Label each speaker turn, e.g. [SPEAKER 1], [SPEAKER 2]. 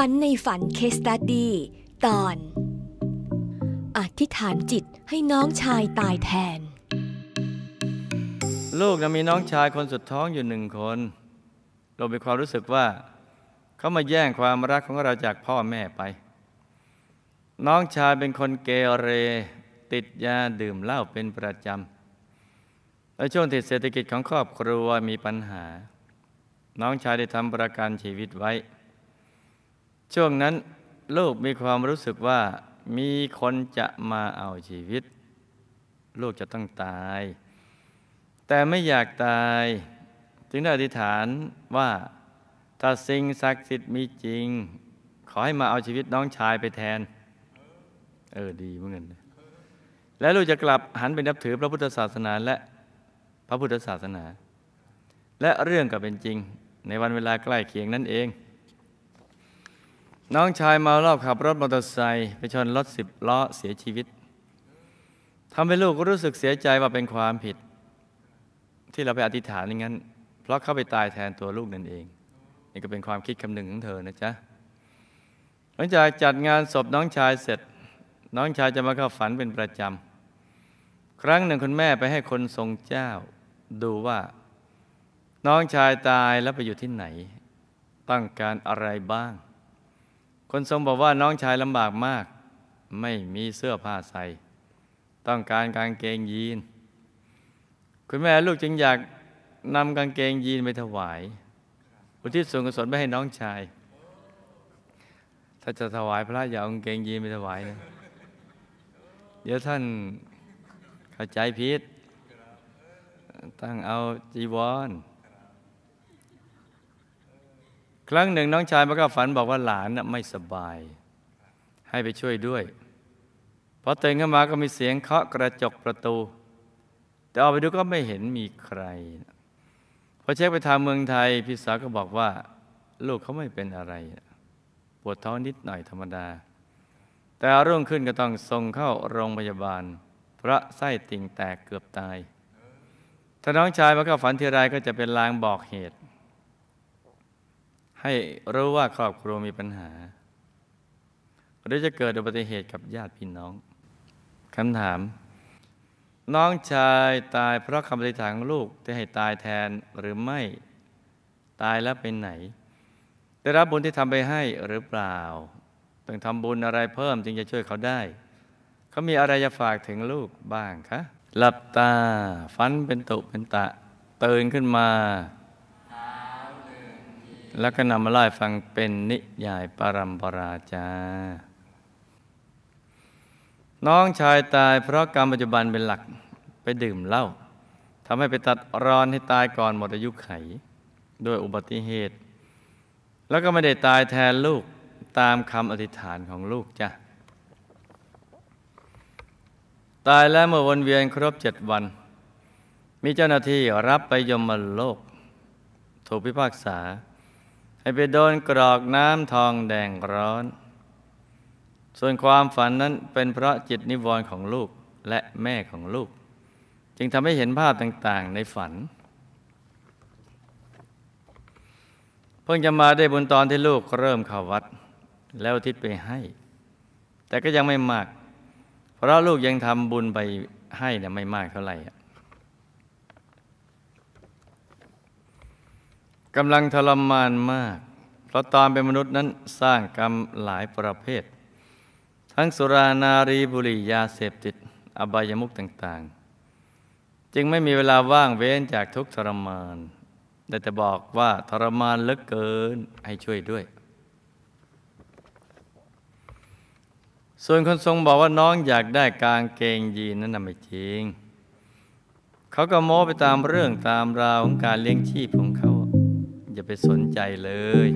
[SPEAKER 1] ฝันในฝันเคสตัดดีตอน อธิษฐานจิตให้น้องชายตายแทน
[SPEAKER 2] ลูกนะมีน้องชายคนสุดท้องอยู่หนึ่งคน เรามีความรู้สึกว่า เขามาแย่งความรักของเราจากพ่อแม่ไป น้องชายเป็นคนเกเร ติดยาดื่มเหล้าเป็นประจำในช่วงที่เศรษฐกิจของครอบครัวมีปัญหา น้องชายได้ทำประกันชีวิตไว้ ช่วงนั้นลูกมีความรู้สึกว่ามีคนจะมาเอาชีวิต ลูกจะต้องตาย แต่ไม่อยากตาย จึงได้อธิษฐานว่าถ้าสิ่งศักดิ์สิทธิ์มีจริง ขอให้มาเอาชีวิตน้องชายไปแทน เออดีเหมือนกันและลูกจะกลับหันไปนับถือพระพุทธศาสนาและพระพุทธศาสนา และเรื่องก็เป็นจริง ในวันเวลาใกล้เคียงนั่นเอง น้องชายเมาเหล้าขับรถมอเตอร์ไซค์ไปชนรถสิบล้อเสียชีวิตทำให้ลูกรู้สึกเสียใจว่าเป็นความผิด ที่เราไปอธิษฐานอย่างนั้น เพราะเขาไปตายแทนตัวลูกนั่นเอง นี่ก็เป็นความคิดคำหนึ่งของเธอนะจ๊ะหลังจากจัดงานศพน้องชายเสร็จ น้องชายจะมาเข้าฝันเป็นประจำ ครั้งหนึ่งคุณแม่ไปให้คนทรงเจ้า ดูว่า น้องชายตายแล้วไปอยู่ที่ไหน ต้องการอะไรบ้าง คนทรงบอกว่าน้องชายลำบากมาก ไม่มีเสื้อผ้าใส่ ต้องการกางเกงยีน คุณแม่ลูกจึงอยากนำกางเกงยีนไปถวาย อุทิศส่วนกุศลไปให้น้องชาย ถ้าจะถวายพระอย่าเอากางเกงยีนไปถวายนะเดี๋ยวท่านเข้าใจผิดตั้งเอาจีวร ครั้งหนึ่งน้องชายมาก็ฝันบอกว่าหลานน่ะไม่สบาย ให้ไปช่วยด้วยพอตื่นขึ้นมาก็มีเสียงเคาะกระจกประตู แต่ออกไปดูก็ไม่เห็นมีใครพอเช็คไปทางเมืองไทยพี่สาวก็บอกว่า ลูกเขาไม่เป็นอะไร ปวดท้องนิดหน่อยธรรมดา แต่รุ่งขึ้นก็ต้องส่งเข้าโรงพยาบาลเพราะไส้ติ่งแตกเกือบตาย ถ้าน้องชายมาเข้าฝันทีไรก็จะเป็นลางบอกเหตุ ให้รู้ว่าครอบครัวมีปัญหา หรือจะเกิดอุบัติเหตุกับญาติพี่น้องคำถาม น้องชายตายเพราะคำอธิษฐานของลูกจะให้ตายแทนหรือไม่ตายแล้วไปไหน ได้รับบุญที่ทำไปให้หรือเปล่าต้องทำบุญอะไรเพิ่มจึงจะช่วยเขาได้ เขามีอะไรจะฝากถึงลูกบ้างคะหลับตาฟันเป็นตุเป็นตะ ตื่นขึ้นมา แล้วก็นำมาเล่ฟังเป็นนิยายปรัมปราจา น้องชายตายเพราะกรรมปัจจุบันเป็นหลักไปดื่มเหล้าทำให้ไปตัดรอนให้ตายก่อนหมดอายุไข ด้วยอุบัติเหตุ แล้วก็ไม่ได้ตายแทนลูกตามคำอธิษฐานของลูกจ้ะ ตายแล้วเมื่อวนเวียนครบเจ็ดวัน มีเจ้าหน้าที่รับไปยมโลก ถูกพิพากษา ให้ไปโดนกรอกน้ำทองแดงร้อน ส่วนความฝันนั้นเป็นเพราะจิตนิวรณ์ของลูกและแม่ของลูก จึงทำให้เห็นภาพต่างๆในฝัน เพิ่งจะมาได้บุญตอนที่ลูกเริ่มเข้าวัด แล้วทิศไปให้ แต่ก็ยังไม่มาก เพราะลูกยังทำบุญไปให้เนี่ยไม่มากเท่าไหร่ กำลังทรมานมาก เพราะตอนเป็นมนุษย์นั้นสร้างกรรมหลายประเภท ทั้งสุรานารีบุหรี่ยาเสพติด อบายมุขต่าง ๆ จึงไม่มีเวลาว่างเว้นจากทุกทรมาน แต่จะบอกว่าทรมานเหลือเกินให้ช่วยด้วย ส่วนคนทรงบอกว่าน้องอยากได้กางเกงยีนนั้นน่ะไม่จริง เขาก็โม้ไปตามเรื่องตามราวของการเลี้ยงชีพของเขา อย่าไปสนใจเลย